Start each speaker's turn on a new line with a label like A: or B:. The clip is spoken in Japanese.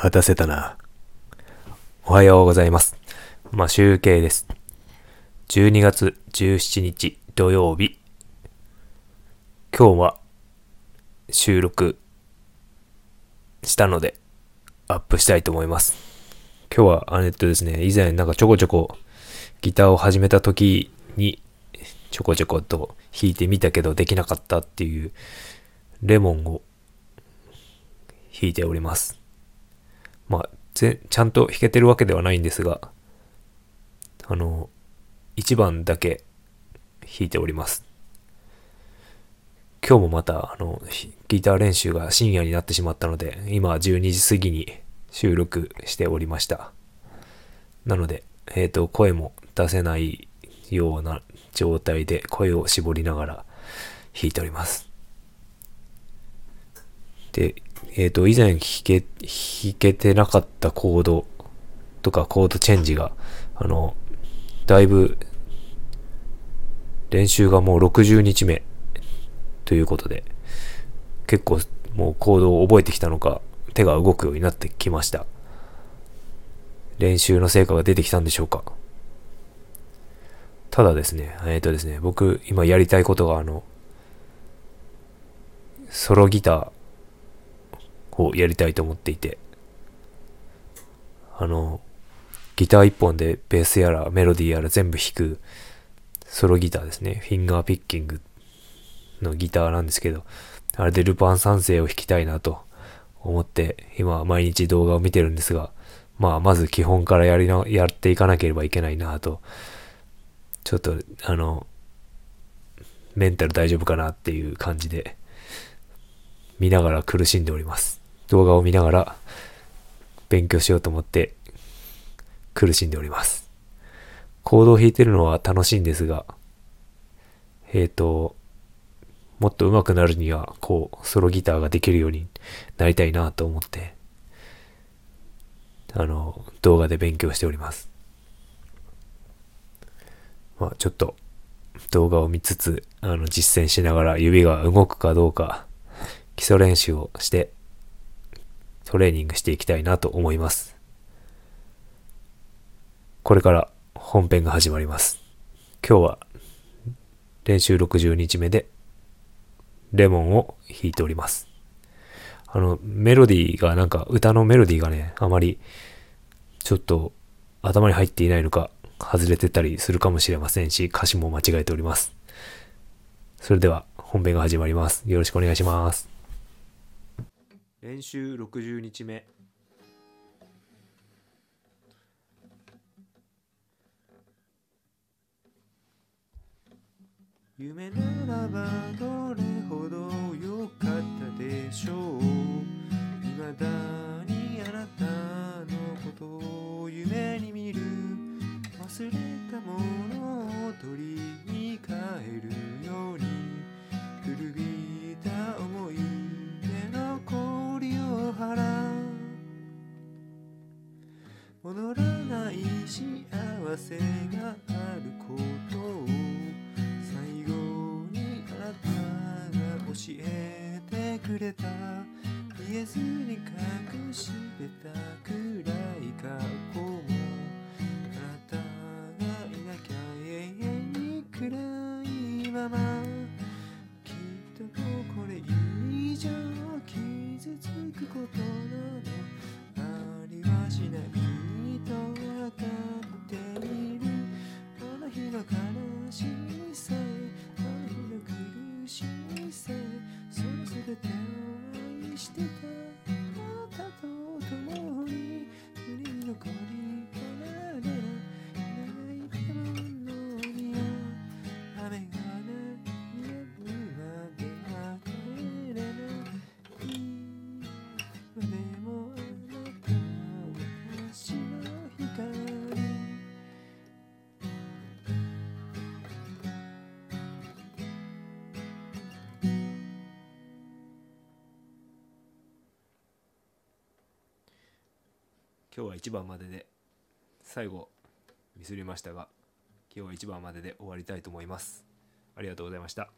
A: 待たせたな。おはようございます。まあ、集計です。12月17日土曜日。今日は収録したのでアップしたいと思います。今日は、あれとですね、以前なんかちょこちょこギターを始めた時にちょこちょこと弾いてみたけどできなかったっていうレモンを弾いております。まあ、ちゃんと弾けてるわけではないんですが、あの、1番だけ弾いております。今日もまた、あの、ギター練習が深夜になってしまったので、今12時過ぎに収録しておりました。なので、えっ、と、声も出せないような状態で声を絞りながら弾いております。で、えっ、と、以前弾け、弾けてなかったコードとかコードチェンジが、あの、だいぶ、練習がもう60日目ということで、結構もうコードを覚えてきたのか、手が動くようになってきました。練習の成果が出てきたんでしょうか。ただですね、えっ、とですね、僕今やりたいことがあの、ソロギターをやりたいと思っていて、あの、ギター一本でベースやらメロディーやら全部弾くソロギターですね。フィンガーピッキングのギターなんですけど、あれでルパン三世を弾きたいなと思って、今毎日動画を見てるんですが、まあまず基本からやりな、やっていかなければいけないなと、ちょっとあの、メンタル大丈夫かなっていう感じで、見ながら苦しんでおります。動画を見ながら勉強しようと思って苦しんでおります。コードを弾いてるのは楽しいんですが、えっ、と、もっと上手くなるには、こう、ソロギターができるようになりたいなと思って、あの、動画で勉強しております。まあ、ちょっと、動画を見つつ、あの、実践しながら指が動くかどうか、基礎練習をして、トレーニングしていきたいなと思います。これから本編が始まります。今日は練習60日目でレモンを弾いております。あの、メロディーがなんか歌のメロディーがね、あまりちょっと頭に入っていないのか外れてたりするかもしれませんし、歌詞も間違えております。それでは本編が始まります。よろしくお願いします。練習60日目。
B: 夢ならばどれほど良かったでしょう戻らない幸せがあることを。最後にあなたが教えてくれた。言えずに隠してた暗い過去もあなたがいなきゃ永遠に暗いまま。を
A: 今日は1番までで最後ミスりましたが今日は1番までで終わりたいと思います。ありがとうございました。